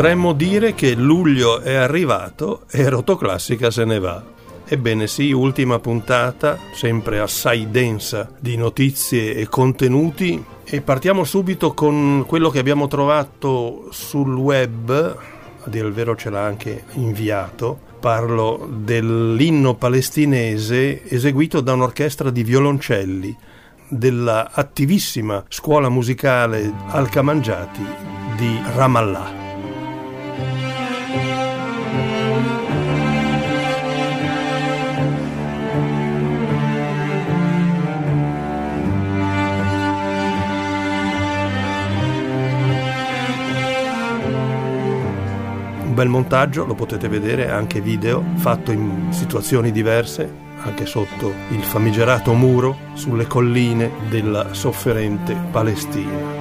Potremmo dire che luglio è arrivato e Rotoclassica se ne va. Ebbene sì, ultima puntata, sempre assai densa di notizie e contenuti e partiamo subito con quello che abbiamo trovato sul web, a dire il vero ce l'ha anche inviato, parlo dell'inno palestinese eseguito da un'orchestra di violoncelli della attivissima scuola musicale Al-Kamanjati di Ramallah. Un bel montaggio, lo potete vedere, anche video, fatto in situazioni diverse, anche sotto il famigerato muro, sulle colline della sofferente Palestina.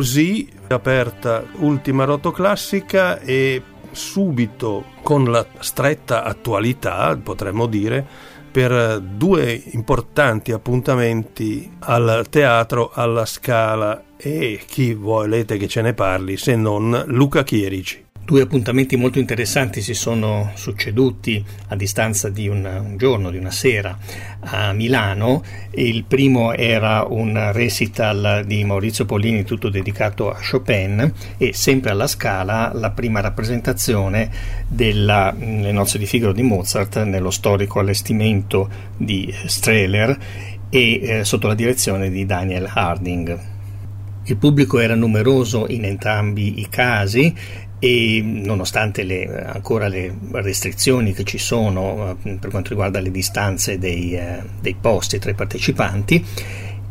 Così aperta ultima rotoclassica e subito con la stretta attualità, potremmo dire, per due importanti appuntamenti al teatro alla Scala e chi volete che ce ne parli se non Luca Chierici. Due appuntamenti molto interessanti si sono succeduti a distanza di un, un, giorno, di una sera a Milano. Il primo era un recital di Maurizio Pollini tutto dedicato a Chopin e sempre alla Scala la prima rappresentazione delle nozze di Figaro di Mozart nello storico allestimento di Strehler e eh, sotto la direzione di Daniel Harding. Il pubblico era numeroso in entrambi i casi e nonostante le, ancora le restrizioni che ci sono eh, per quanto riguarda le distanze dei, eh, dei posti tra i partecipanti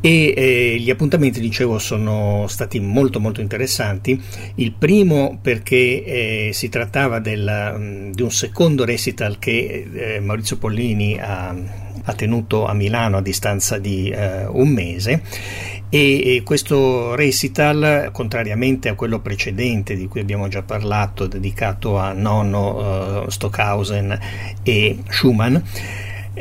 e eh, gli appuntamenti dicevo sono stati molto molto interessanti. Il primo perché eh, si trattava del, mm, di un secondo recital che eh, Maurizio Pollini ha, ha, tenuto a Milano a distanza di eh, un mese. E, e questo recital, contrariamente a quello precedente di cui abbiamo già parlato, dedicato a Nonno, uh, Stockhausen e Schumann,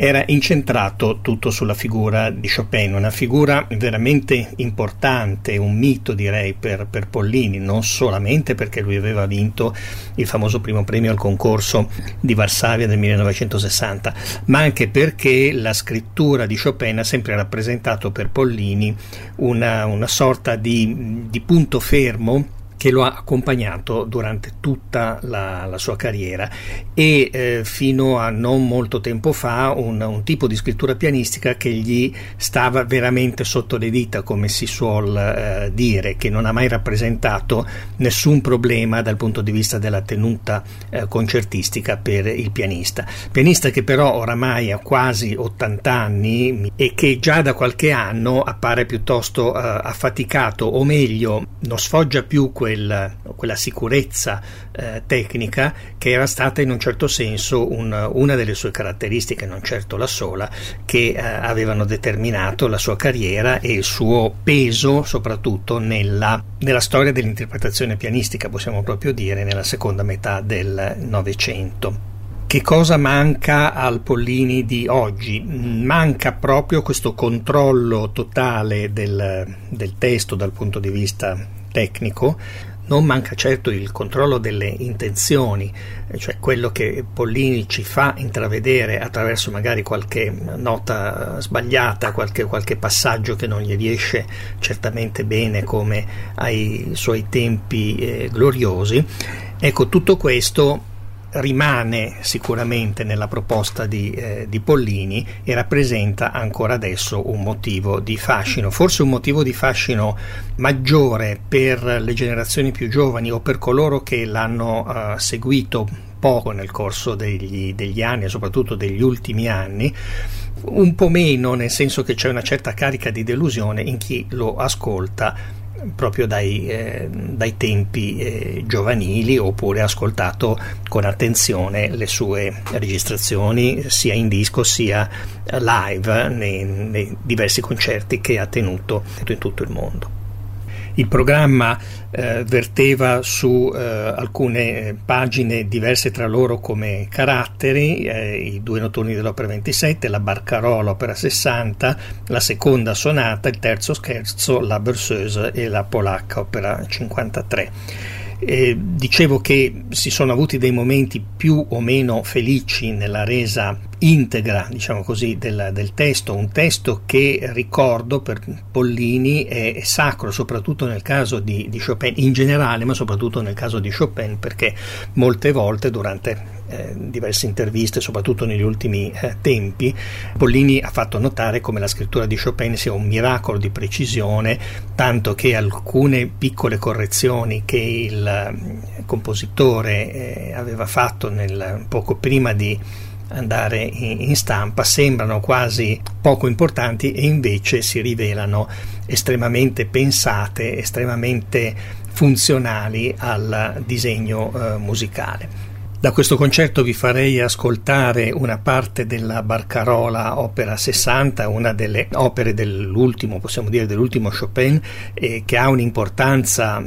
era incentrato tutto sulla figura di Chopin, una figura veramente importante, un mito direi per, per, Pollini, non solamente perché lui aveva vinto il famoso primo premio al concorso di Varsavia del 1960, ma anche perché la scrittura di Chopin ha sempre rappresentato per Pollini una, una sorta di, di punto fermo che lo ha accompagnato durante tutta la, la sua carriera e eh, fino a non molto tempo fa un, un, tipo di scrittura pianistica che gli stava veramente sotto le dita, come si suol eh, dire, che non ha mai rappresentato nessun problema dal punto di vista della tenuta eh, concertistica per il pianista. Pianista che però oramai ha quasi 80 anni e che già da qualche anno appare piuttosto eh, affaticato o meglio non sfoggia più quel quel, quella sicurezza eh, tecnica che era stata in un certo senso un, una delle sue caratteristiche, non certo la sola, che eh, avevano determinato la sua carriera e il suo peso soprattutto nella, nella storia dell'interpretazione pianistica, possiamo proprio dire, nella seconda metà del Novecento. Che cosa manca al Pollini di oggi? Manca proprio questo controllo totale del, del testo dal punto di vista tecnico, Non manca certo il controllo delle intenzioni, cioè quello che Pollini ci fa intravedere attraverso magari qualche nota sbagliata, qualche, qualche passaggio che non gli riesce certamente bene come ai suoi tempi eh, gloriosi. Ecco, tutto questo rimane sicuramente nella proposta di, eh, di, Pollini e rappresenta ancora adesso un motivo di fascino, forse un motivo di fascino maggiore per le generazioni più giovani o per coloro che l'hanno uh, seguito poco nel corso degli, degli anni e soprattutto degli ultimi anni, un po' meno nel senso che c'è una certa carica di delusione in chi lo ascolta proprio dai, eh, dai tempi eh, giovanili oppure ascoltato con attenzione le sue registrazioni sia in disco sia live nei, nei diversi concerti che ha tenuto in tutto il mondo. Il programma eh, verteva su eh, alcune pagine diverse tra loro come caratteri, eh, i due notturni dell'opera 27, la Barcarola opera 60, la seconda sonata, il terzo scherzo, la Berceuse e la Polacca opera 53. Eh, dicevo che si sono avuti dei momenti più o meno felici nella resa integra, diciamo così, del, del, testo, un testo che ricordo per Pollini è, sacro, soprattutto nel caso di, di, Chopin, in generale, ma soprattutto nel caso di Chopin, perché molte volte durante eh, diverse interviste, soprattutto negli ultimi eh, tempi, Pollini ha fatto notare come la scrittura di Chopin sia un miracolo di precisione, tanto che alcune piccole correzioni che il eh, compositore eh, aveva fatto nel, poco prima di andare in, stampa sembrano quasi poco importanti e invece si rivelano estremamente pensate, estremamente funzionali al disegno eh, musicale. Da questo concerto vi farei ascoltare una parte della Barcarola opera 60, una delle opere dell'ultimo, possiamo dire dell'ultimo Chopin, eh, che ha un'importanza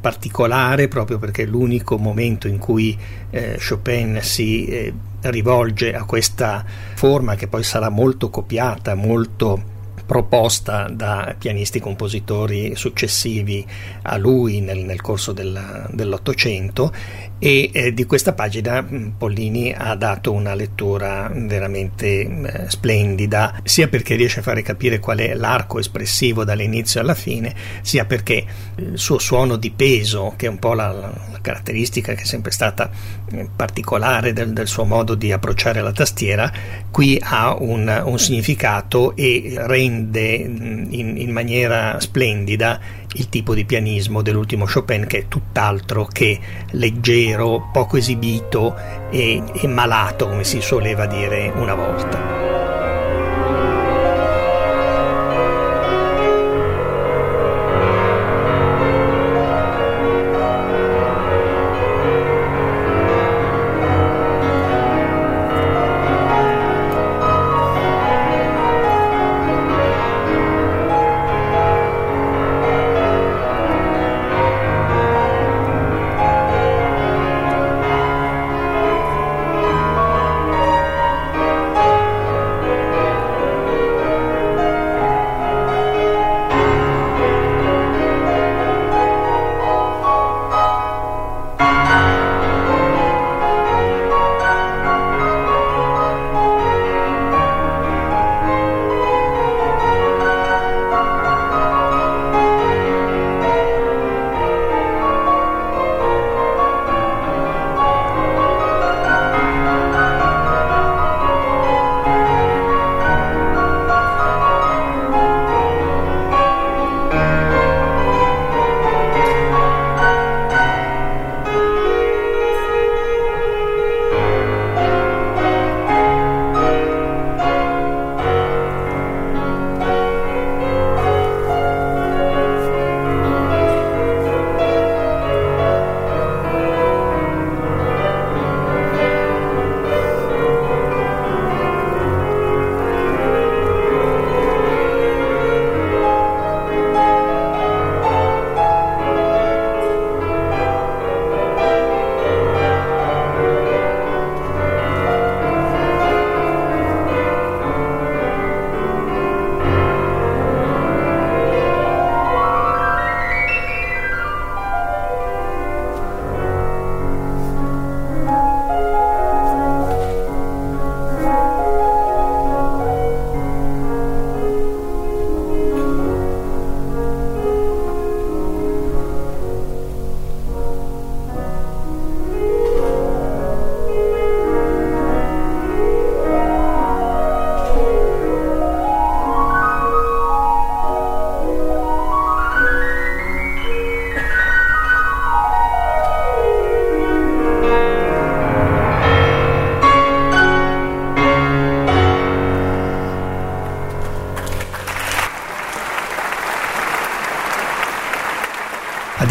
particolare proprio perché è l'unico momento in cui eh, Chopin si eh, rivolge a questa forma che poi sarà molto copiata, molto proposta da pianisti compositori successivi a lui nel, nel corso del, dell'Ottocento e eh, di questa pagina mm, Pollini ha dato una lettura veramente eh, splendida, sia perché riesce a fare capire qual è l'arco espressivo dall'inizio alla fine, sia perché il suo suono di peso, che è un po' la, la caratteristica che è sempre stata eh, particolare del, del, suo modo di approcciare la tastiera, qui ha un, un significato e rende mm, in, in maniera splendida il tipo di pianismo dell'ultimo Chopin che è tutt'altro che leggero, poco esibito e, e malato, come si soleva dire una volta.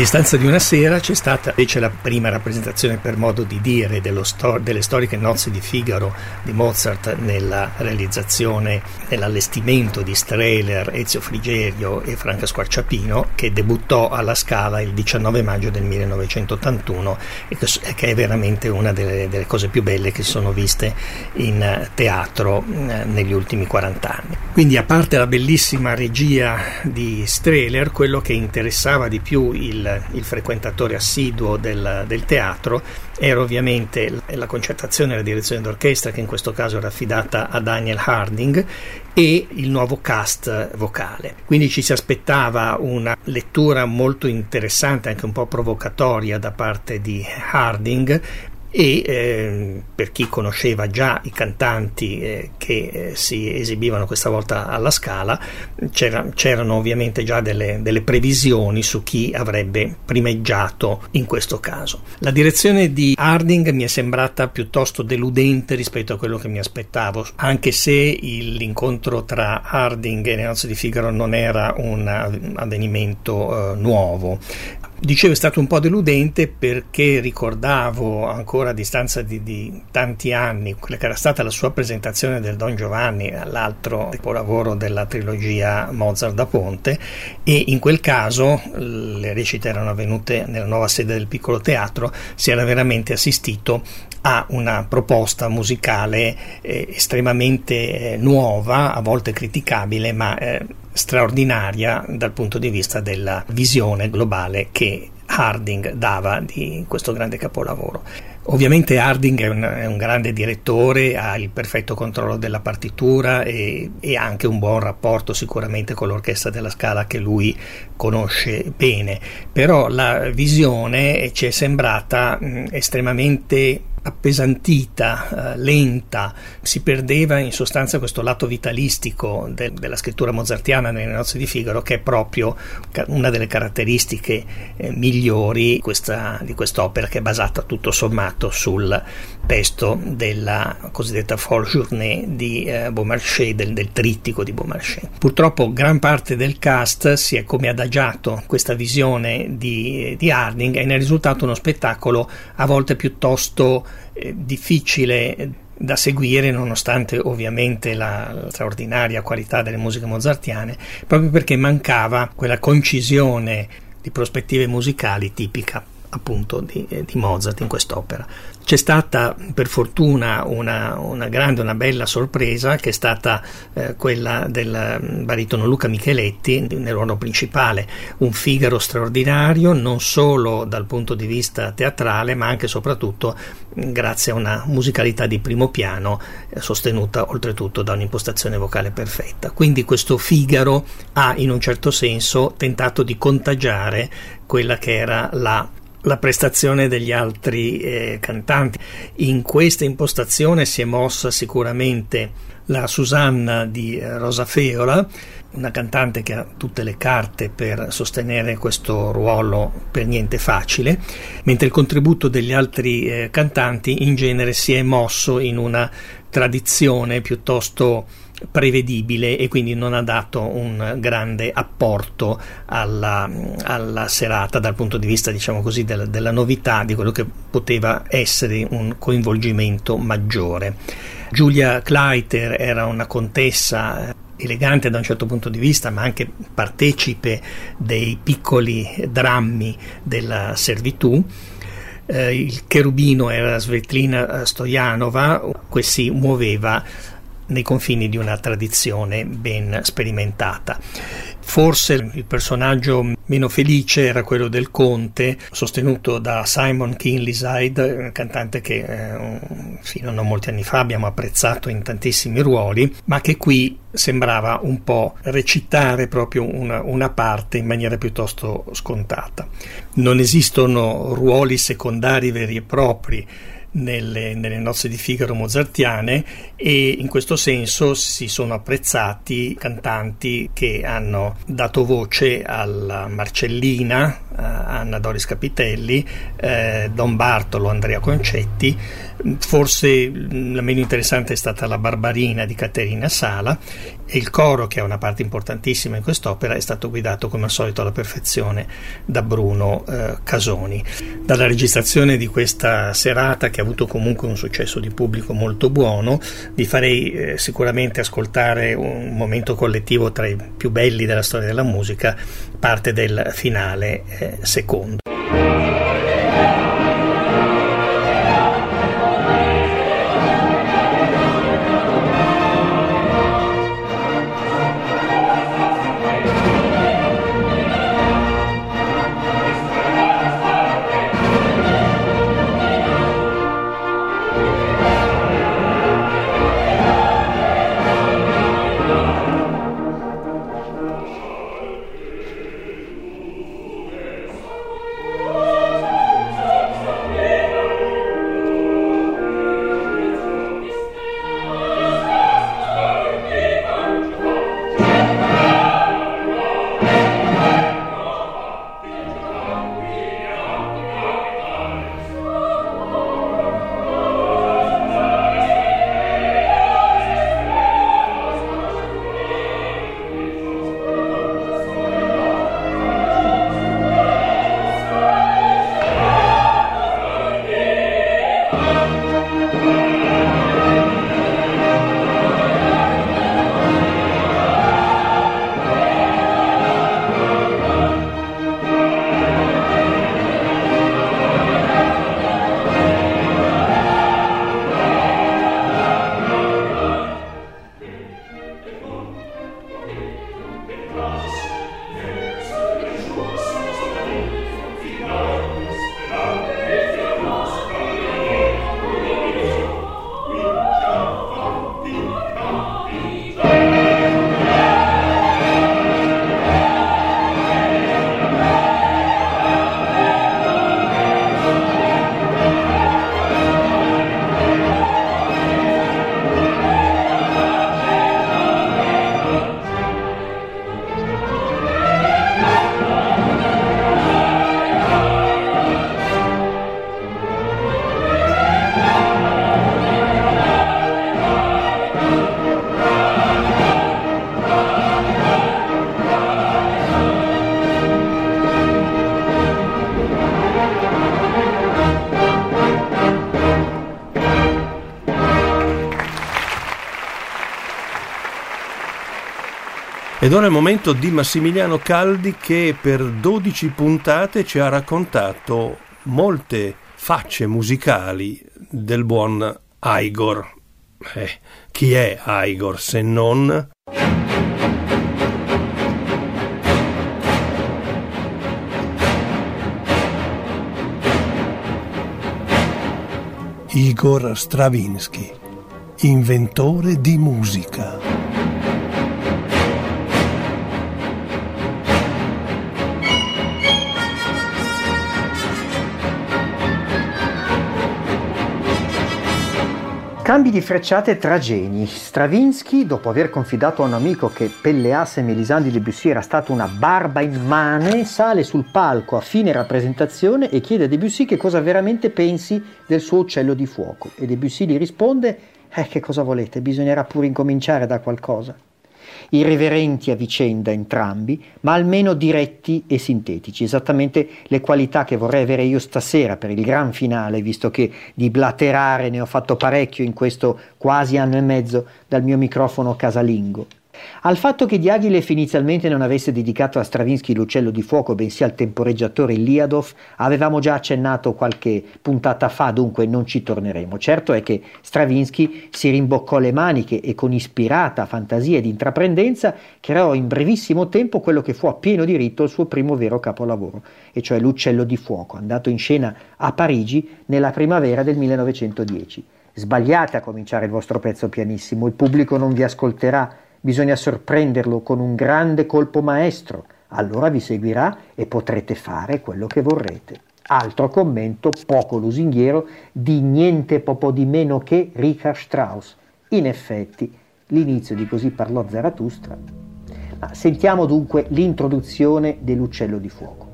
Distanza di una sera c'è stata invece la prima rappresentazione per modo di dire sto- delle storiche nozze di Figaro di Mozart nella realizzazione, nell'allestimento di Strehler, Ezio Frigerio e Franca Squarciapino che debuttò alla Scala il 19 maggio del 1981 e che è veramente una delle, delle cose più belle che si sono viste in teatro eh, negli ultimi 40 anni. Quindi a parte la bellissima regia di Strehler, quello che interessava di più il il, il frequentatore assiduo del, del, teatro era ovviamente la concertazione e la direzione d'orchestra che in questo caso era affidata a Daniel Harding e il nuovo cast vocale. Quindi ci si aspettava una lettura molto interessante, anche un po' provocatoria da parte di Harding, e eh, per chi conosceva già i cantanti eh, che eh, si esibivano questa volta alla Scala c'era, c'erano ovviamente già delle, delle, previsioni su chi avrebbe primeggiato in questo caso. La direzione di Harding mi è sembrata piuttosto deludente rispetto a quello che mi aspettavo, anche se l'incontro tra Harding e le nozze di Figaro non era un avvenimento eh, nuovo. Dicevo è stato un po' deludente perché ricordavo ancora a distanza di, di, tanti anni quella che era stata la sua presentazione del Don Giovanni, l'altro capolavoro della trilogia Mozart da Ponte e in quel caso le recite erano avvenute nella nuova sede del piccolo teatro, si era veramente assistito a una proposta musicale eh, estremamente eh, nuova, a volte criticabile, ma eh, straordinaria dal punto di vista della visione globale che Harding dava di questo grande capolavoro. Ovviamente Harding è un, è un, grande direttore, ha il perfetto controllo della partitura e, e, anche un buon rapporto sicuramente con l'orchestra della Scala che lui conosce bene, però la visione ci è sembrata mh, estremamente appesantita, eh, lenta, si perdeva in sostanza questo lato vitalistico de- della scrittura mozartiana nelle nozze di Figaro che è proprio ca- una delle caratteristiche eh, migliori questa, di quest'opera che è basata tutto sommato sul testo della cosiddetta Folle Journée di eh, Beaumarchais, del, del trittico di Beaumarchais. Purtroppo gran parte del cast si è come adagiato questa visione di, di Harding e ne è risultato uno spettacolo a volte piuttosto eh, difficile da seguire nonostante ovviamente la straordinaria qualità delle musiche mozartiane, proprio perché mancava quella concisione di prospettive musicali tipica appunto di, eh, di Mozart in quest'opera. C'è stata per fortuna una, una, grande, una bella sorpresa che è stata eh, quella del baritono Luca Micheletti nel ruolo principale, un Figaro straordinario non solo dal punto di vista teatrale ma anche e soprattutto grazie a una musicalità di primo piano eh, sostenuta oltretutto da un'impostazione vocale perfetta. Quindi questo Figaro ha in un certo senso tentato di contagiare quella che era la la prestazione degli altri eh, cantanti. In questa impostazione si è mossa sicuramente la Susanna di eh, Rosa Feola, una cantante che ha tutte le carte per sostenere questo ruolo per niente facile, mentre il contributo degli altri eh, cantanti in genere si è mosso in una tradizione piuttosto prevedibile e quindi non ha dato un grande apporto alla, alla serata dal punto di vista diciamo così della, della novità di quello che poteva essere un coinvolgimento maggiore. Giulia Kleiter era una contessa elegante da un certo punto di vista, ma anche partecipe dei piccoli drammi della servitù. Eh, il cherubino era Svetlina Stojanova, che si muoveva nei confini di una tradizione ben sperimentata. Forse il personaggio meno felice era quello del conte, sostenuto da Simon Kinleyside, cantante che eh, fino a non molti anni fa abbiamo apprezzato in tantissimi ruoli, ma che qui sembrava un po' recitare proprio una, una parte in maniera piuttosto scontata. Non esistono ruoli secondari veri e propri nelle, nelle, nozze di Figaro mozartiane e in questo senso si sono apprezzati cantanti che hanno dato voce alla Marcellina, Anna Doris Capitelli, eh, Don Bartolo, Andrea Concetti, forse la meno interessante è stata la Barbarina di Caterina Sala e il coro, che è una parte importantissima in quest'opera, è stato guidato come al solito alla perfezione da Bruno eh, Casoni. Dalla registrazione di questa serata, che avuto comunque un successo di pubblico molto buono, vi farei eh, sicuramente ascoltare un momento collettivo tra i più belli della storia della musica, parte del finale eh, secondo. Ed ora è il momento di Massimiliano Caldi che per 12 puntate ci ha raccontato molte facce musicali del buon Igor. Eh, chi è Igor se non... Igor Stravinsky, inventore di musica. Cambi di frecciate tra geni. Stravinsky, dopo aver confidato a un amico che Pelleas e Melisande Debussy era stata una barba immane, sale sul palco a fine rappresentazione e chiede a Debussy che cosa veramente pensi del suo uccello di fuoco. E Debussy gli risponde: Eh, che cosa volete? Bisognerà pure incominciare da qualcosa irriverenti a vicenda entrambi, ma almeno diretti e sintetici, esattamente le qualità che vorrei avere io stasera per il gran finale, visto che di blaterare ne ho fatto parecchio in questo quasi anno e mezzo dal mio microfono casalingo. Al fatto che Diaghilev inizialmente non avesse dedicato a Stravinsky l'uccello di fuoco, bensì al temporeggiatore Liadov, avevamo già accennato qualche puntata fa, dunque non ci torneremo. Certo è che Stravinsky si rimboccò le maniche e con ispirata fantasia ed intraprendenza creò in brevissimo tempo quello che fu a pieno diritto il suo primo vero capolavoro, e cioè l'uccello di fuoco, andato in scena a Parigi nella primavera del 1910. Sbagliate a cominciare il vostro pezzo pianissimo, il pubblico non vi ascolterà bisogna sorprenderlo con un grande colpo maestro, allora vi seguirà e potrete fare quello che vorrete. Altro commento poco lusinghiero di niente poco di meno che Richard Strauss. In effetti, l'inizio di Così parlò Zarathustra. Sentiamo dunque l'introduzione dell'uccello di fuoco.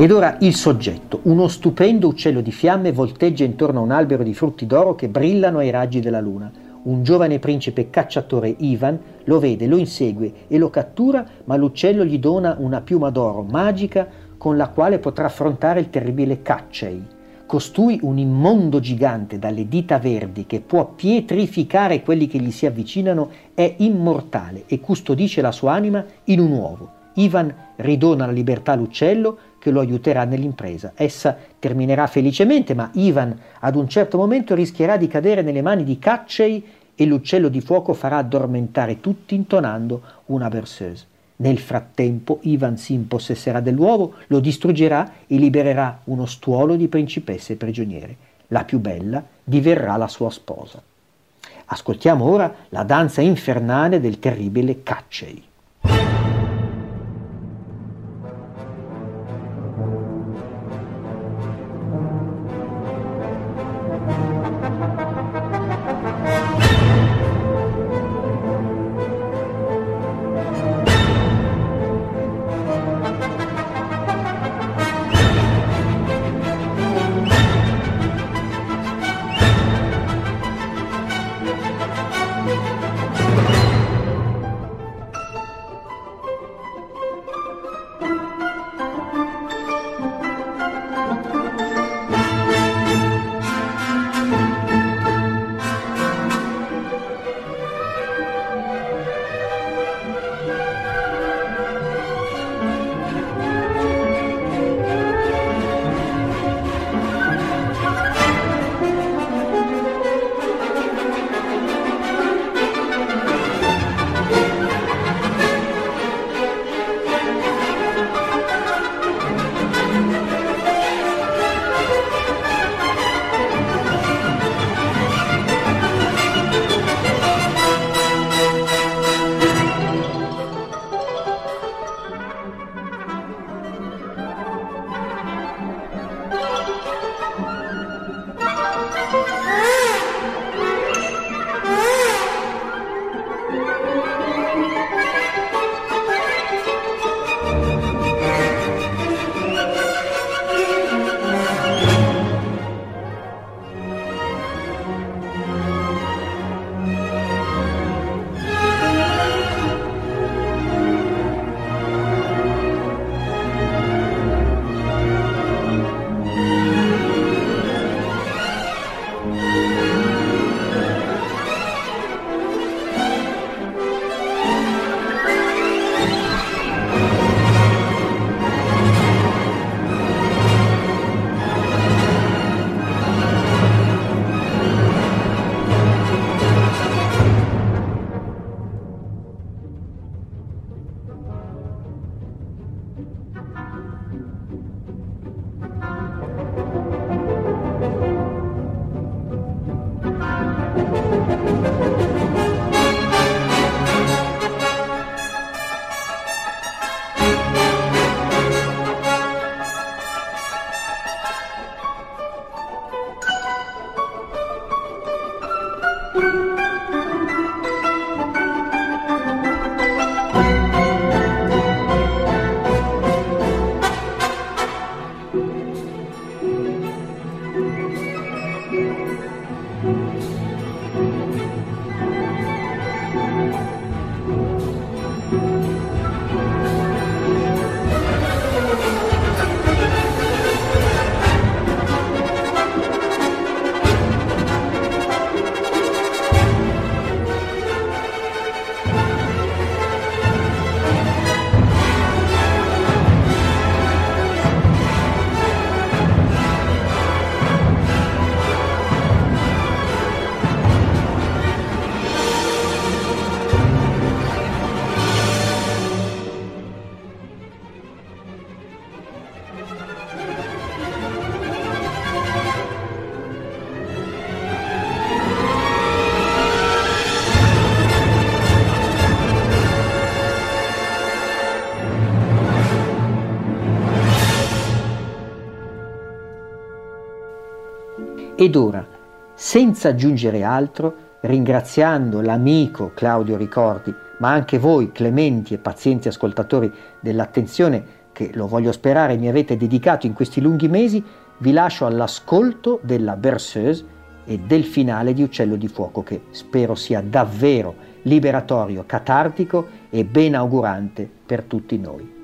Ed ora il soggetto, uno stupendo uccello di fiamme volteggia intorno a un albero di frutti d'oro che brillano ai raggi della luna. Un giovane principe cacciatore Ivan lo vede, lo insegue e lo cattura, ma l'uccello gli dona una piuma d'oro magica con la quale potrà affrontare il terribile Caccei. Costui, un immondo gigante dalle dita verdi che può pietrificare quelli che gli si avvicinano, è immortale e custodisce la sua anima in un uovo. Ivan ridona la libertà all'uccello che lo aiuterà nell'impresa. Essa terminerà felicemente, ma Ivan ad un certo momento rischierà di cadere nelle mani di Caccei e l'uccello di fuoco farà addormentare tutti intonando una berceuse. Nel frattempo Ivan si impossesserà dell'uovo, lo distruggerà e libererà uno stuolo di principesse prigioniere. La più bella diverrà la sua sposa. Ascoltiamo ora la danza infernale del terribile Caccei. Ed ora, senza aggiungere altro, ringraziando l'amico Claudio Ricordi, ma anche voi, clementi e pazienti ascoltatori, dell'attenzione che lo voglio sperare mi avete dedicato in questi lunghi mesi, vi lascio all'ascolto della Berceuse e del finale di Uccello di Fuoco che spero sia davvero liberatorio, catartico e ben augurante per tutti noi.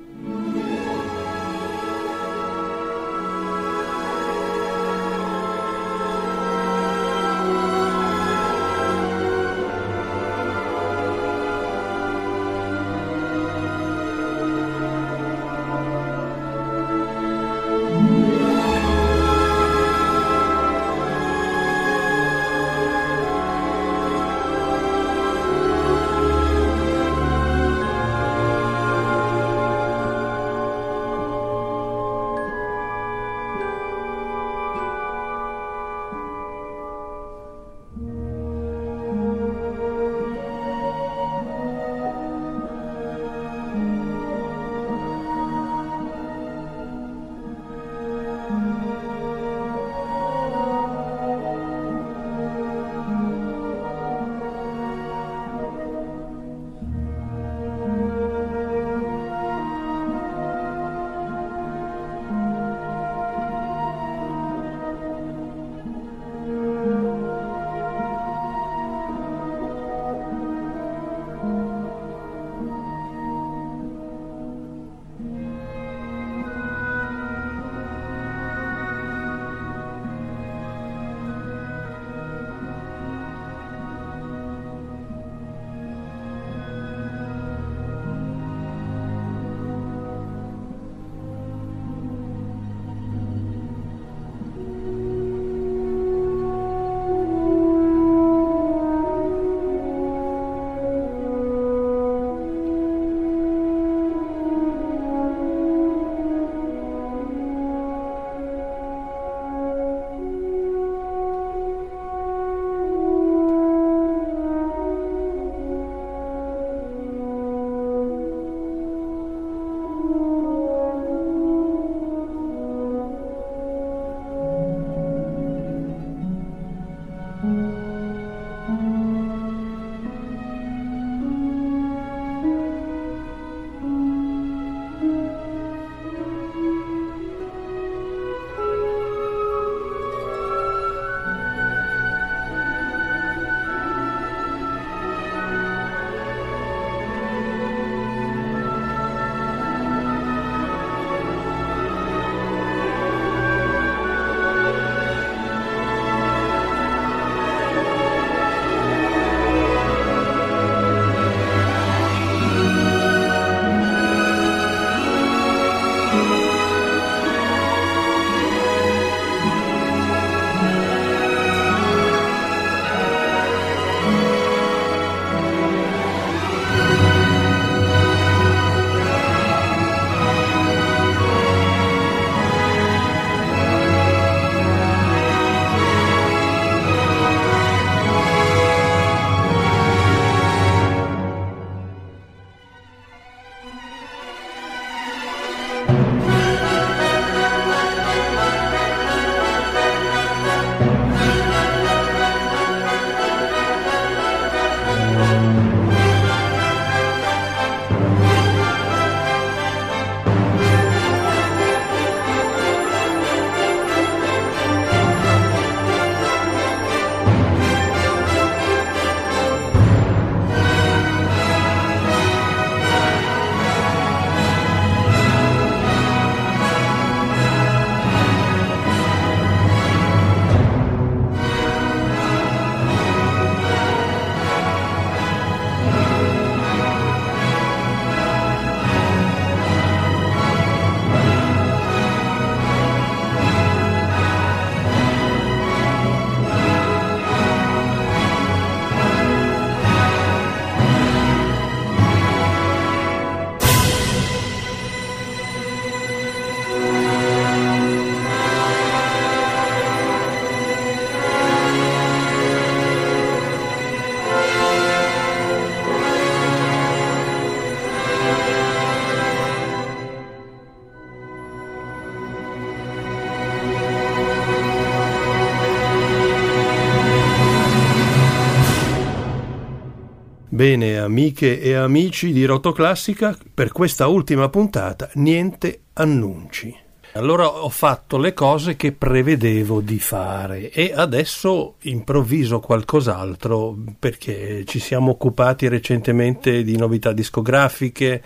Bene, amiche e amici di Rotoclassica, per questa ultima puntata niente annunci. Allora ho fatto le cose che prevedevo di fare e adesso improvviso qualcos'altro perché ci siamo occupati recentemente di novità discografiche,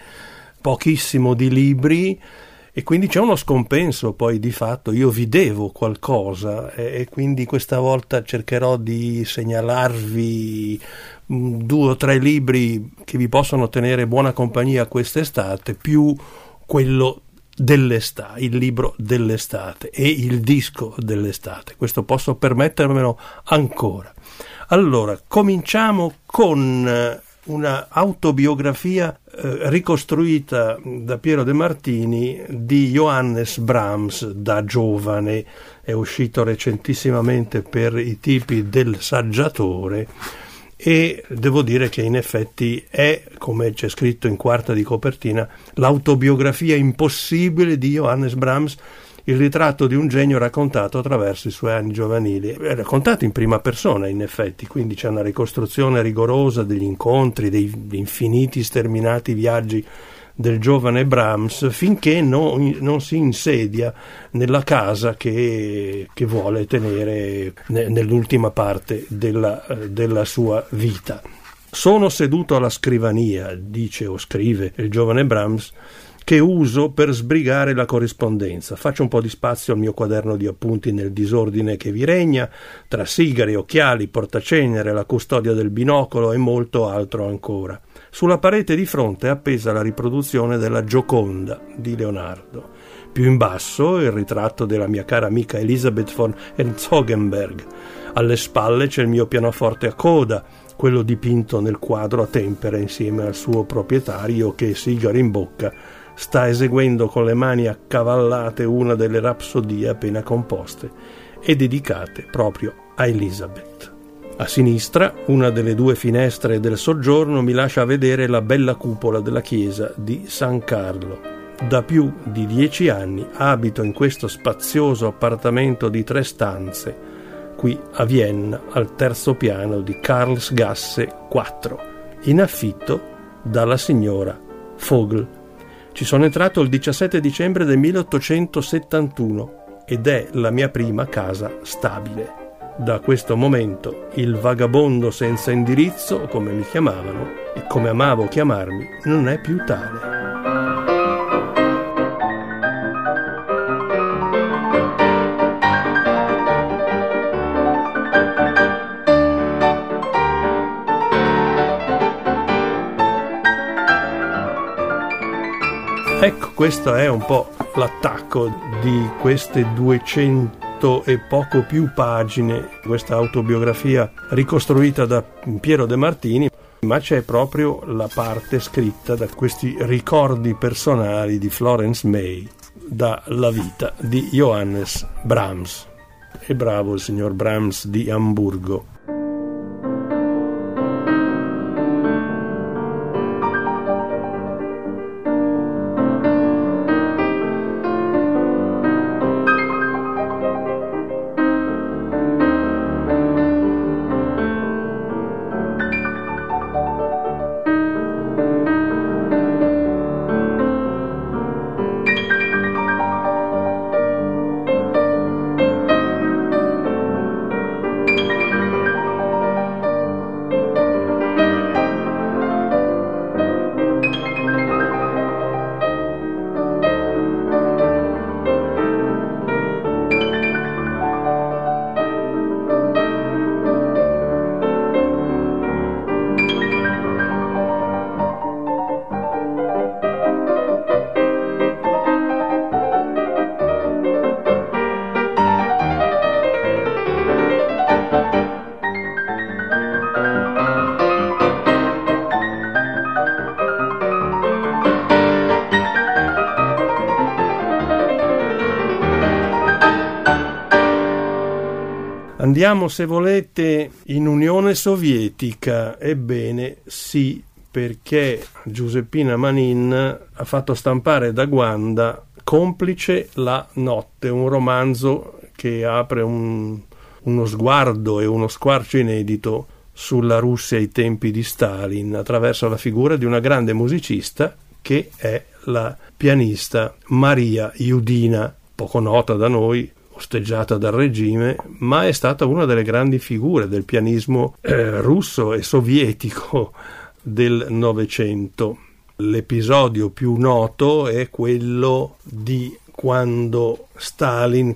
pochissimo di libri e quindi c'è uno scompenso poi di fatto io vi devo qualcosa e, quindi questa volta cercherò di segnalarvi due o tre libri che vi possono tenere buona compagnia quest'estate più quello dell'estate, il libro dell'estate e il disco dell'estate. Questo posso permettermelo ancora. Allora, cominciamo con eh, una autobiografia eh, ricostruita da Piero De Martini di Johannes Brahms da giovane. È uscito recentissimamente per i tipi del saggiatore e devo dire che in effetti è, come c'è scritto in quarta di copertina, l'autobiografia impossibile di Johannes Brahms, il ritratto di un genio raccontato attraverso i suoi anni giovanili. È raccontato in prima persona, in effetti, quindi c'è una ricostruzione rigorosa degli incontri, dei infiniti sterminati viaggi del giovane Brahms finché non, non si insedia nella casa che, che vuole tenere nell'ultima parte della, della sua vita. Sono seduto alla scrivania, dice o scrive il giovane Brahms, che uso per sbrigare la corrispondenza. Faccio un po' di spazio al mio quaderno di appunti nel disordine che vi regna, tra sigari, occhiali, portacenere, la custodia del binocolo e molto altro ancora. Sulla parete di fronte è appesa la riproduzione della Gioconda di Leonardo. Più in basso il ritratto della mia cara amica Elisabeth von Herzogenberg. Alle spalle c'è il mio pianoforte a coda, quello dipinto nel quadro a tempera insieme al suo proprietario che, sigaro in bocca, sta eseguendo con le mani accavallate una delle rapsodie appena composte e dedicate proprio a Elisabeth. A sinistra, una delle due finestre del soggiorno mi lascia vedere la bella cupola della chiesa di San Carlo. Da più di dieci anni abito in questo spazioso appartamento di tre stanze, qui a Vienna, al terzo piano di Karlsgasse 4, in affitto dalla signora Vogel. Ci sono entrato il 17 dicembre del 1871 ed è la mia prima casa stabile. Da questo momento il vagabondo senza indirizzo, come mi chiamavano e come amavo chiamarmi, non è più tale. Ecco, questo è un po' l'attacco di queste 200 cento e poco più pagine questa autobiografia ricostruita da Piero De Martini, ma c'è proprio la parte scritta da questi ricordi personali di Florence May dalla vita di Johannes Brahms. E bravo il signor Brahms di Amburgo. Andiamo, se volete, in Unione Sovietica. Ebbene, sì, perché Giuseppina Manin ha fatto stampare da Guanda Complice la notte, un romanzo che apre un, uno sguardo e uno squarcio inedito sulla Russia ai tempi di Stalin attraverso la figura di una grande musicista che è la pianista Maria Iudina, poco nota da noi, osteggiata dal regime, ma è stata una delle grandi figure del pianismo eh, russo e sovietico del Novecento. L'episodio più noto è quello di quando Stalin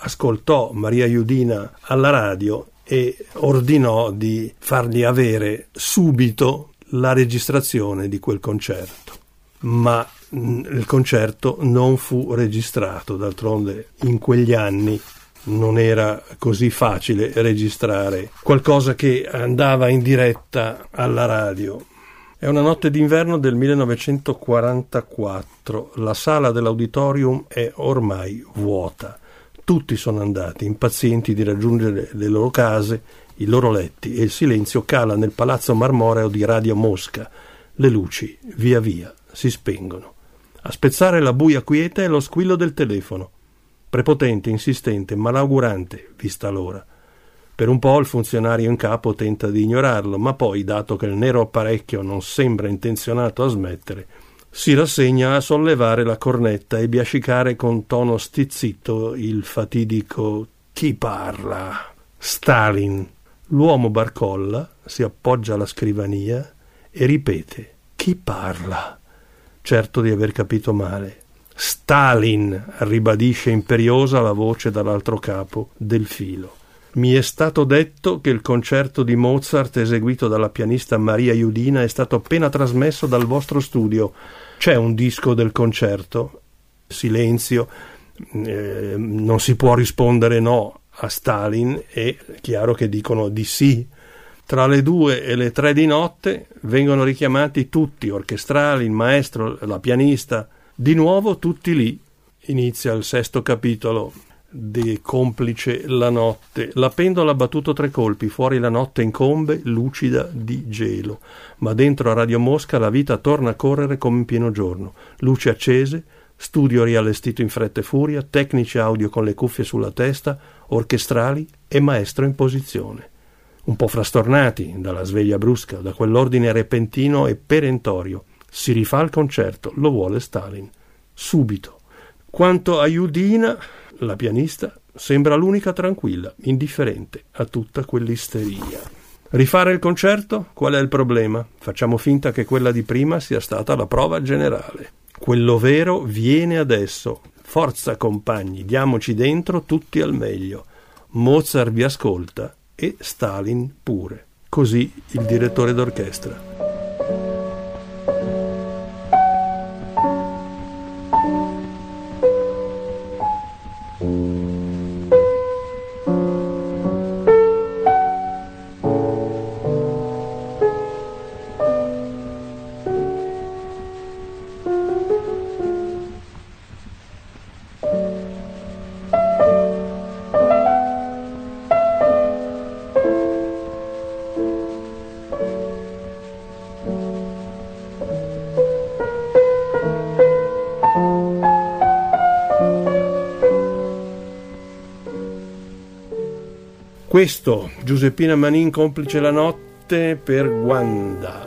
ascoltò Maria Iudina alla radio e ordinò di fargli avere subito la registrazione di quel concerto. Ma mm, il concerto non fu registrato, d'altronde in quegli anni non era così facile registrare qualcosa che andava in diretta alla radio. È una notte d'inverno del 1944, la sala dell'auditorium è ormai vuota. Tutti sono andati, impazienti di raggiungere le loro case, i loro letti e il silenzio cala nel palazzo marmoreo di Radio Mosca. Le luci, via via, si spengono. A spezzare la buia quiete è lo squillo del telefono. Prepotente, insistente, malaugurante, vista l'ora. Per un po' il funzionario in capo tenta di ignorarlo, ma poi, dato che il nero apparecchio non sembra intenzionato a smettere, si rassegna a sollevare la cornetta e biascicare con tono stizzito il fatidico Chi parla? Stalin. L'uomo barcolla, si appoggia alla scrivania e ripete Chi parla? Certo di aver capito male. Stalin, ribadisce imperiosa la voce dall'altro capo del filo. Mi è stato detto che il concerto di Mozart eseguito dalla pianista Maria Iudina è stato appena trasmesso dal vostro studio. C'è un disco del concerto? Silenzio. Eh, non si può rispondere no a Stalin. È chiaro che dicono di sì. Tra le due e le tre di notte vengono richiamati tutti, orchestrali, il maestro, la pianista. Di nuovo tutti lì. Inizia il sesto capitolo de complice la notte. La pendola ha battuto tre colpi, fuori la notte incombe, lucida di gelo. Ma dentro a Radio Mosca la vita torna a correre come in pieno giorno. Luci accese, studio riallestito in fretta e furia, tecnici audio con le cuffie sulla testa, orchestrali e maestro in posizione. Un po' frastornati dalla sveglia brusca, da quell'ordine repentino e perentorio. Si rifà il concerto, lo vuole Stalin. Subito. Quanto a Judina, la pianista sembra l'unica tranquilla, indifferente a tutta quell'isteria. Rifare il concerto? Qual è il problema? Facciamo finta che quella di prima sia stata la prova generale. Quello vero viene adesso. Forza compagni, diamoci dentro tutti al meglio. Mozart vi ascolta e Stalin pure. Così il direttore d'orchestra. Questo, Giuseppina Manin complice la notte per Wanda.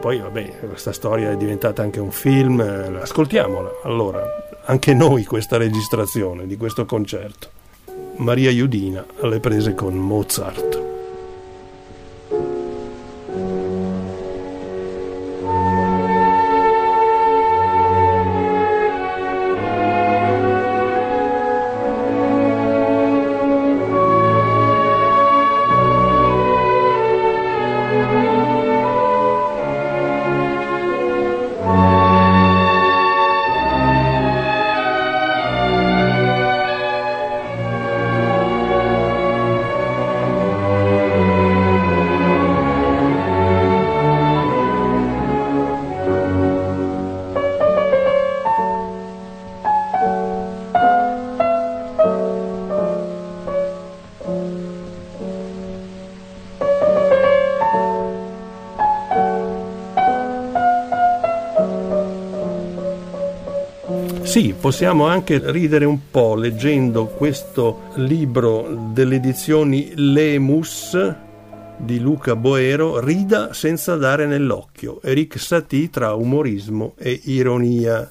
Poi vabbè, questa storia è diventata anche un film, ascoltiamola allora, anche noi questa registrazione di questo concerto. Maria Iudina alle prese con Mozart. Possiamo anche ridere un po' leggendo questo libro delle edizioni Lemus di Luca Boero rida senza dare nell'occhio. Eric Satie tra umorismo e ironia.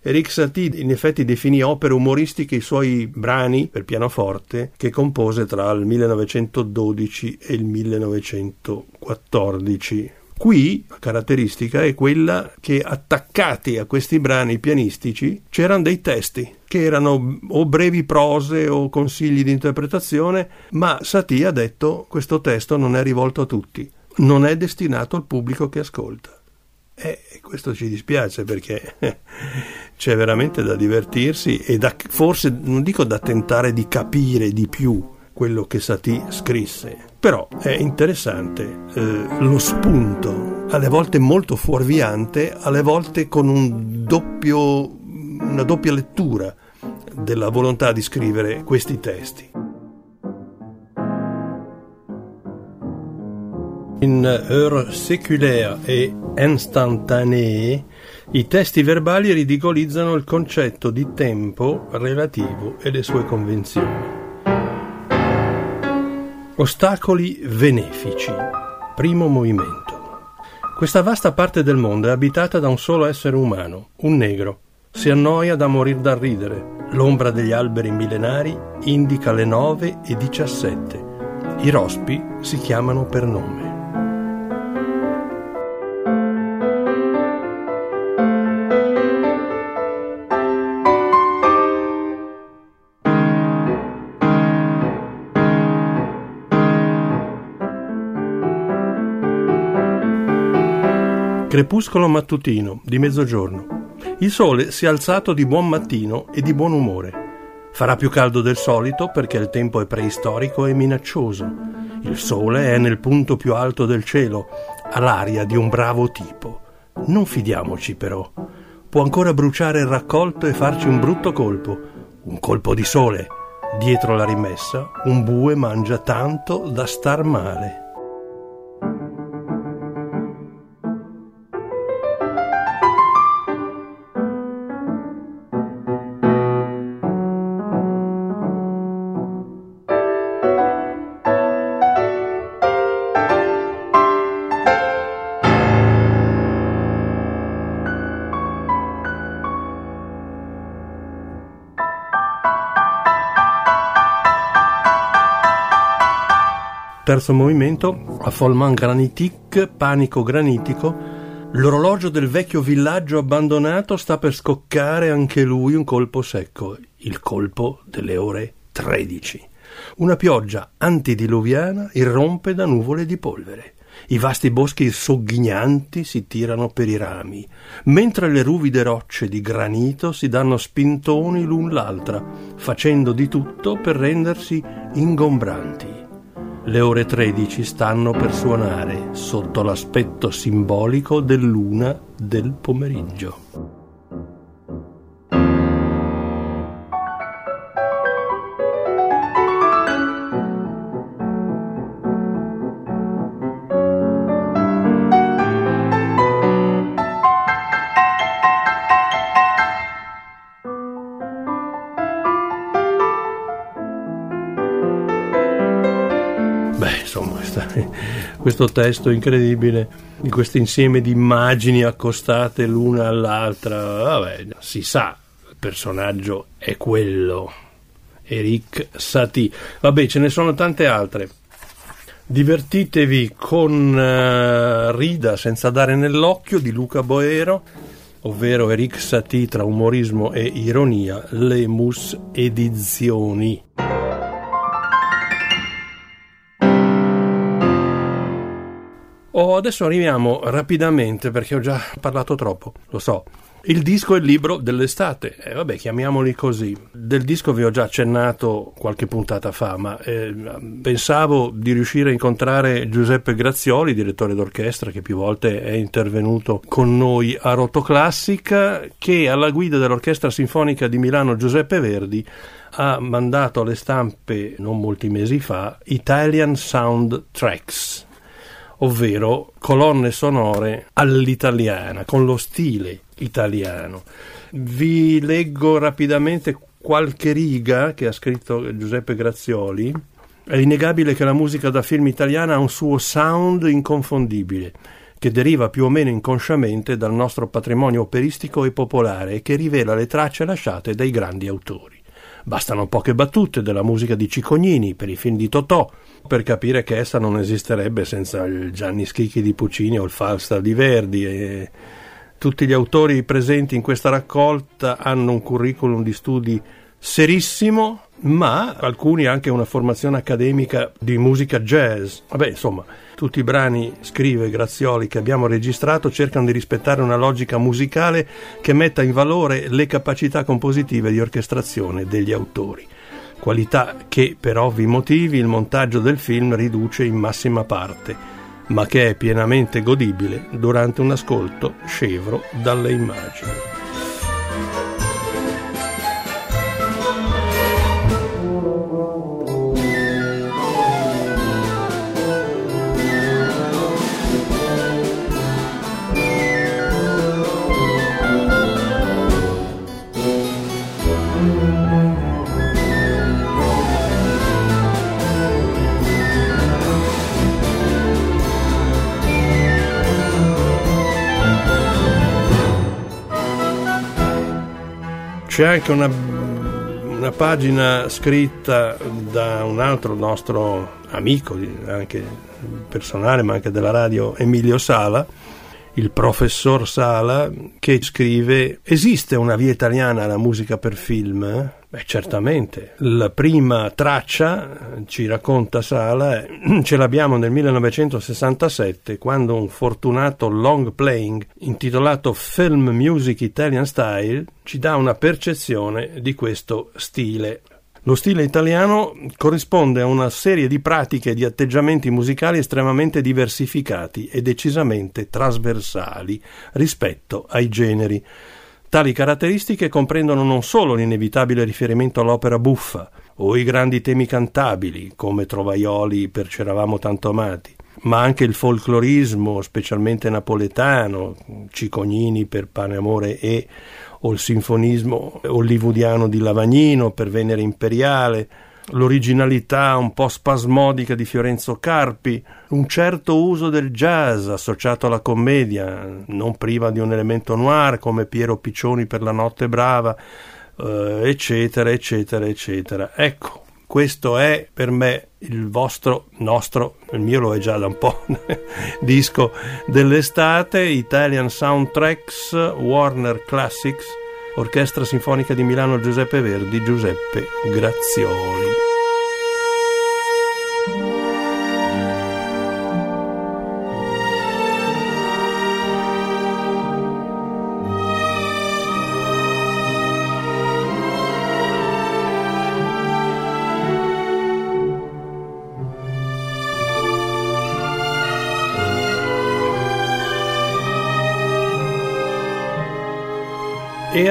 Eric Satie in effetti definì opere umoristiche i suoi brani per pianoforte che compose tra il 1912 e il 1914. Qui la caratteristica è quella che attaccati a questi brani pianistici c'erano dei testi che erano o brevi prose o consigli di interpretazione, ma Satie ha detto questo testo non è rivolto a tutti, non è destinato al pubblico che ascolta. E questo ci dispiace perché c'è veramente da divertirsi e da, forse non dico da tentare di capire di più quello che Satie scrisse, però è interessante eh, lo spunto, alle volte molto fuorviante, alle volte con un doppio, una doppia lettura della volontà di scrivere questi testi. In heure séculaire e instantanée, i testi verbali ridicolizzano il concetto di tempo relativo e le sue convenzioni. Ostacoli benefici. Primo movimento. Questa vasta parte del mondo è abitata da un solo essere umano, un negro. Si annoia da morir da ridere. L'ombra degli alberi millenari indica le nove e diciassette. I rospi si chiamano per nome. Crepuscolo mattutino, di mezzogiorno. Il sole si è alzato di buon mattino e di buon umore. Farà più caldo del solito perché il tempo è preistorico e minaccioso. Il sole è nel punto più alto del cielo, ha l'aria di un bravo tipo. Non fidiamoci però. Può ancora bruciare il raccolto e farci un brutto colpo. Un colpo di sole. Dietro la rimessa, un bue mangia tanto da star male. Terzo movimento, affollement granitique, panico granitico. L'orologio del vecchio villaggio abbandonato sta per scoccare anche lui un colpo secco, il colpo delle ore 13. Una pioggia antidiluviana irrompe da nuvole di polvere. I vasti boschi sogghignanti si tirano per i rami, mentre le ruvide rocce di granito si danno spintoni l'un l'altra, facendo di tutto per rendersi ingombranti. Le ore 13 stanno per suonare sotto l'aspetto simbolico dell'una del pomeriggio. Questo testo incredibile di questo insieme di immagini accostate l'una all'altra. Vabbè, si sa, il personaggio è quello. Eric Satie. Vabbè, ce ne sono tante altre. Divertitevi con uh, Rida senza dare nell'occhio di Luca Boero, ovvero Eric Satie tra umorismo e ironia, le Mus Edizioni. Oh, adesso arriviamo rapidamente perché ho già parlato troppo, lo so. Il disco e il libro dell'estate, eh, vabbè, chiamiamoli così. Del disco vi ho già accennato qualche puntata fa, ma eh, pensavo di riuscire a incontrare Giuseppe Grazioli, direttore d'orchestra, che più volte è intervenuto con noi a Rotoclassica, che alla guida dell'Orchestra Sinfonica di Milano Giuseppe Verdi ha mandato alle stampe non molti mesi fa Italian Sound Tracks ovvero colonne sonore all'italiana, con lo stile italiano. Vi leggo rapidamente qualche riga che ha scritto Giuseppe Grazioli È innegabile che la musica da film italiana ha un suo sound inconfondibile, che deriva più o meno inconsciamente dal nostro patrimonio operistico e popolare e che rivela le tracce lasciate dai grandi autori. Bastano poche battute della musica di Cicognini per i film di Totò per capire che essa non esisterebbe senza il Gianni Schicchi di Puccini o il Falstaff di Verdi. E tutti gli autori presenti in questa raccolta hanno un curriculum di studi serissimo, ma alcuni anche una formazione accademica di musica jazz. Vabbè, insomma, tutti i brani, scrive Grazioli, che abbiamo registrato cercano di rispettare una logica musicale che metta in valore le capacità compositive di orchestrazione degli autori. Qualità che, per ovvi motivi, il montaggio del film riduce in massima parte, ma che è pienamente godibile durante un ascolto scevro dalle immagini. C'è anche una, una, pagina scritta da un altro nostro amico, anche personale, ma anche della radio, Emilio Sala, il professor Sala, che scrive: Esiste una via italiana alla musica per film? Beh, certamente. La prima traccia, ci racconta Sala, ce l'abbiamo nel 1967 quando un fortunato long playing intitolato Film Music Italian Style ci dà una percezione di questo stile. Lo stile italiano corrisponde a una serie di pratiche e di atteggiamenti musicali estremamente diversificati e decisamente trasversali rispetto ai generi. Tali caratteristiche comprendono non solo l'inevitabile riferimento all'opera buffa o i grandi temi cantabili, come Trovaioli per C'eravamo tanto amati, ma anche il folclorismo, specialmente napoletano, Cicognini per Pane Amore e o il sinfonismo hollywoodiano di Lavagnino per Venere Imperiale, l'originalità un po' spasmodica di Fiorenzo Carpi, un certo uso del jazz associato alla commedia, non priva di un elemento noir come Piero Piccioni per La notte brava, eh, eccetera, eccetera, eccetera. Ecco, questo è per me il vostro, nostro, il mio lo è già da un po', disco dell'estate, Italian Soundtracks, Warner Classics, Orchestra Sinfonica di Milano Giuseppe Verdi, Giuseppe Grazioli.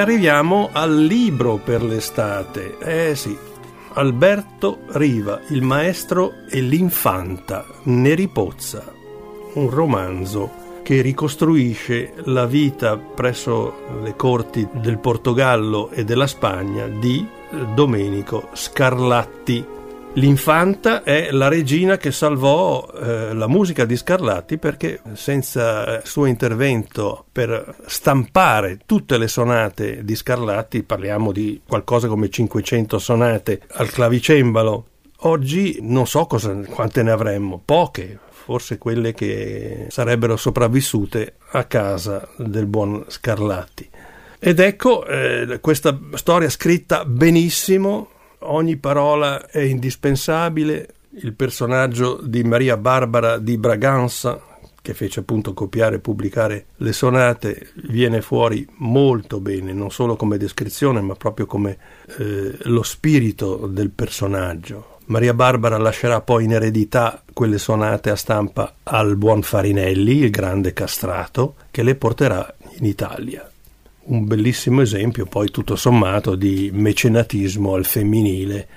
Arriviamo al libro per l'estate. Eh sì, Alberto Riva, il maestro e l'infanta, Neripozza, un romanzo che ricostruisce la vita presso le corti del Portogallo e della Spagna di Domenico Scarlatti L'infanta è la regina che salvò eh, la musica di Scarlatti perché senza il suo intervento per stampare tutte le sonate di Scarlatti, parliamo di qualcosa come 500 sonate al clavicembalo, oggi non so cosa, quante ne avremmo, poche, forse quelle che sarebbero sopravvissute a casa del buon Scarlatti. Ed ecco eh, questa storia scritta benissimo, ogni parola è indispensabile. Il personaggio di Maria Barbara di Braganza, che fece appunto copiare e pubblicare le sonate, viene fuori molto bene, non solo come descrizione, ma proprio come eh, lo spirito del personaggio. Maria Barbara lascerà poi in eredità quelle sonate a stampa al buon Farinelli, il grande castrato, che le porterà in Italia un bellissimo esempio poi tutto sommato di mecenatismo al femminile.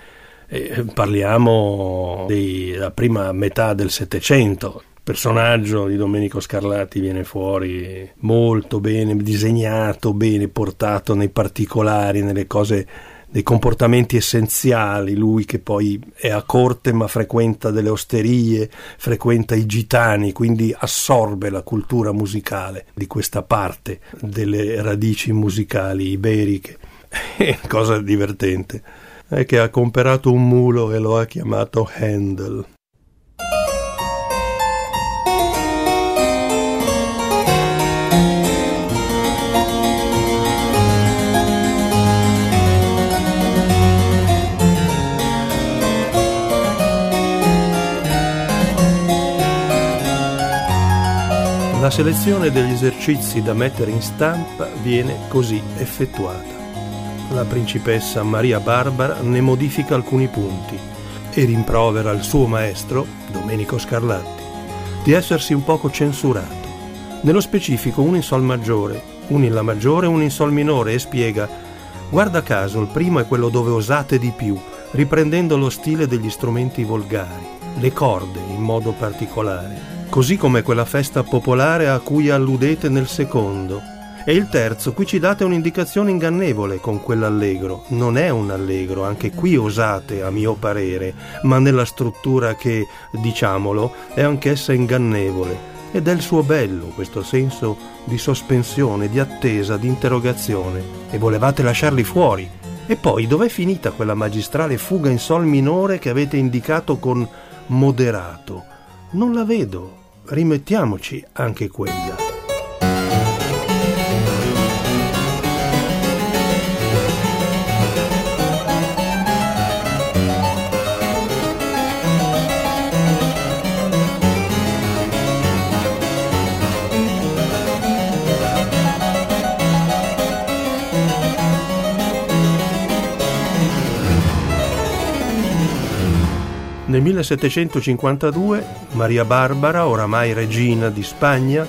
Eh, parliamo della prima metà del Settecento. Il personaggio di Domenico Scarlatti viene fuori molto bene disegnato, bene portato nei particolari, nelle cose dei comportamenti essenziali, lui che poi è a corte ma frequenta delle osterie, frequenta i gitani, quindi assorbe la cultura musicale di questa parte delle radici musicali iberiche. Cosa divertente è che ha comperato un mulo e lo ha chiamato Handel. La selezione degli esercizi da mettere in stampa viene così effettuata. La principessa Maria Barbara ne modifica alcuni punti e rimprovera il suo maestro, Domenico Scarlatti, di essersi un poco censurato. Nello specifico uno in sol maggiore, uno in la maggiore e uno in sol minore e spiega Guarda caso, il primo è quello dove osate di più, riprendendo lo stile degli strumenti volgari, le corde in modo particolare così come quella festa popolare a cui alludete nel secondo. E il terzo, qui ci date un'indicazione ingannevole con quell'allegro. Non è un allegro, anche qui osate, a mio parere, ma nella struttura che, diciamolo, è anch'essa ingannevole. Ed è il suo bello, questo senso di sospensione, di attesa, di interrogazione. E volevate lasciarli fuori. E poi dov'è finita quella magistrale fuga in sol minore che avete indicato con moderato? Non la vedo rimettiamoci anche quella. Nel 1752 Maria Barbara, oramai regina di Spagna,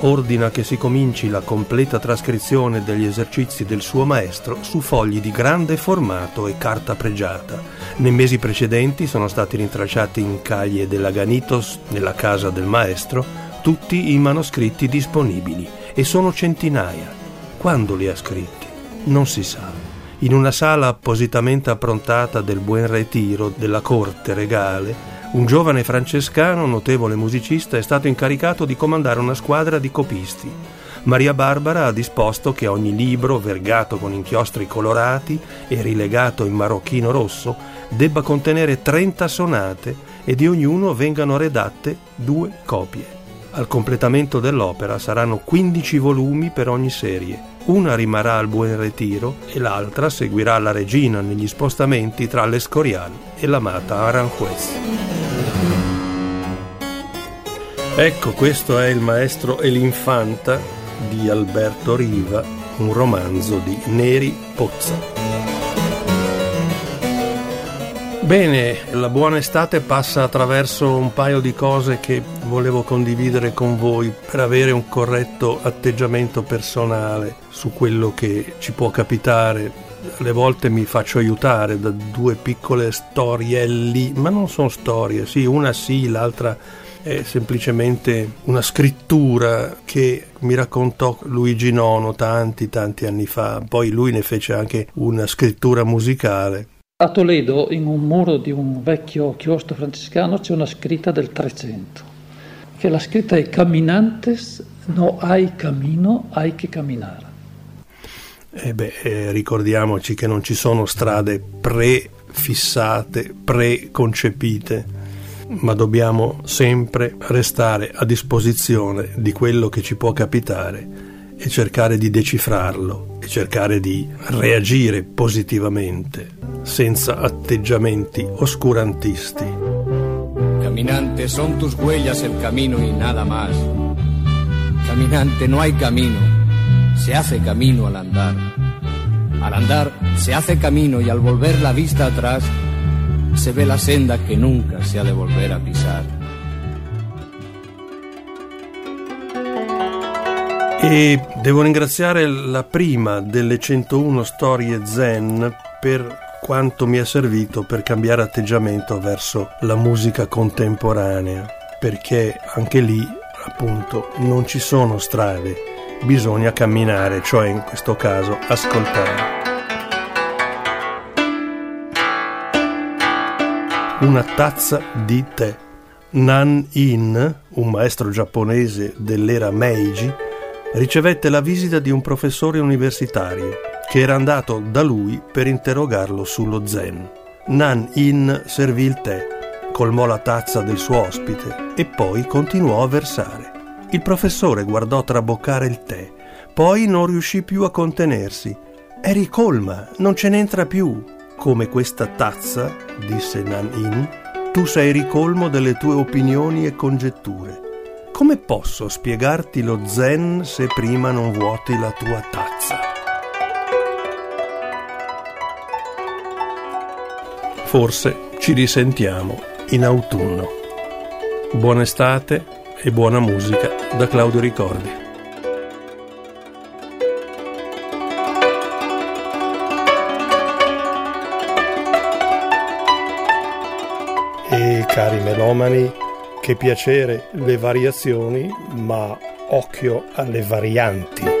ordina che si cominci la completa trascrizione degli esercizi del suo maestro su fogli di grande formato e carta pregiata. Nei mesi precedenti sono stati rintracciati in Caglie della Ganitos, nella casa del maestro, tutti i manoscritti disponibili e sono centinaia. Quando li ha scritti? Non si sa in una sala appositamente approntata del Buen Retiro della corte regale, un giovane francescano, notevole musicista, è stato incaricato di comandare una squadra di copisti. Maria Barbara ha disposto che ogni libro, vergato con inchiostri colorati e rilegato in marocchino rosso, debba contenere 30 sonate e di ognuno vengano redatte due copie. Al completamento dell'opera saranno 15 volumi per ogni serie una rimarrà al Buen Retiro e l'altra seguirà la regina negli spostamenti tra l'Escorial e l'amata Aranjuez. Ecco, questo è il maestro e l'infanta di Alberto Riva, un romanzo di Neri Pozza. Bene, la buona estate passa attraverso un paio di cose che volevo condividere con voi per avere un corretto atteggiamento personale su quello che ci può capitare. Alle volte mi faccio aiutare da due piccole storielli, ma non sono storie, sì, una sì, l'altra è semplicemente una scrittura che mi raccontò Luigi Nono tanti tanti anni fa, poi lui ne fece anche una scrittura musicale a Toledo, in un muro di un vecchio chiostro francescano, c'è una scritta del 300, che la scritta è Caminantes no hay camino, hay che camminare. Eh beh, eh, ricordiamoci che non ci sono strade prefissate, preconcepite, ma dobbiamo sempre restare a disposizione di quello che ci può capitare e cercare di decifrarlo e cercare di reagire positivamente, senza atteggiamenti oscurantisti. Caminante, son tus huellas el camino y nada más. Caminante, no hay camino, se hace camino al andar. Al andar se hace camino y al volver la vista atrás se ve la senda que nunca se ha de volver a pisar. E devo ringraziare la prima delle 101 storie zen per quanto mi è servito per cambiare atteggiamento verso la musica contemporanea, perché anche lì appunto non ci sono strade, bisogna camminare, cioè in questo caso ascoltare. una tazza di tè. Nan In, un maestro giapponese dell'era Meiji, ricevette la visita di un professore universitario che era andato da lui per interrogarlo sullo zen. Nan In servì il tè, colmò la tazza del suo ospite e poi continuò a versare. Il professore guardò traboccare il tè, poi non riuscì più a contenersi. È ricolma, non ce n'entra più. Come questa tazza, disse Nan In, tu sei ricolmo delle tue opinioni e congetture. Come posso spiegarti lo zen se prima non vuoti la tua tazza? Forse ci risentiamo in autunno. Buona estate e buona musica da Claudio Ricordi. E cari melomani, che piacere le variazioni, ma occhio alle varianti.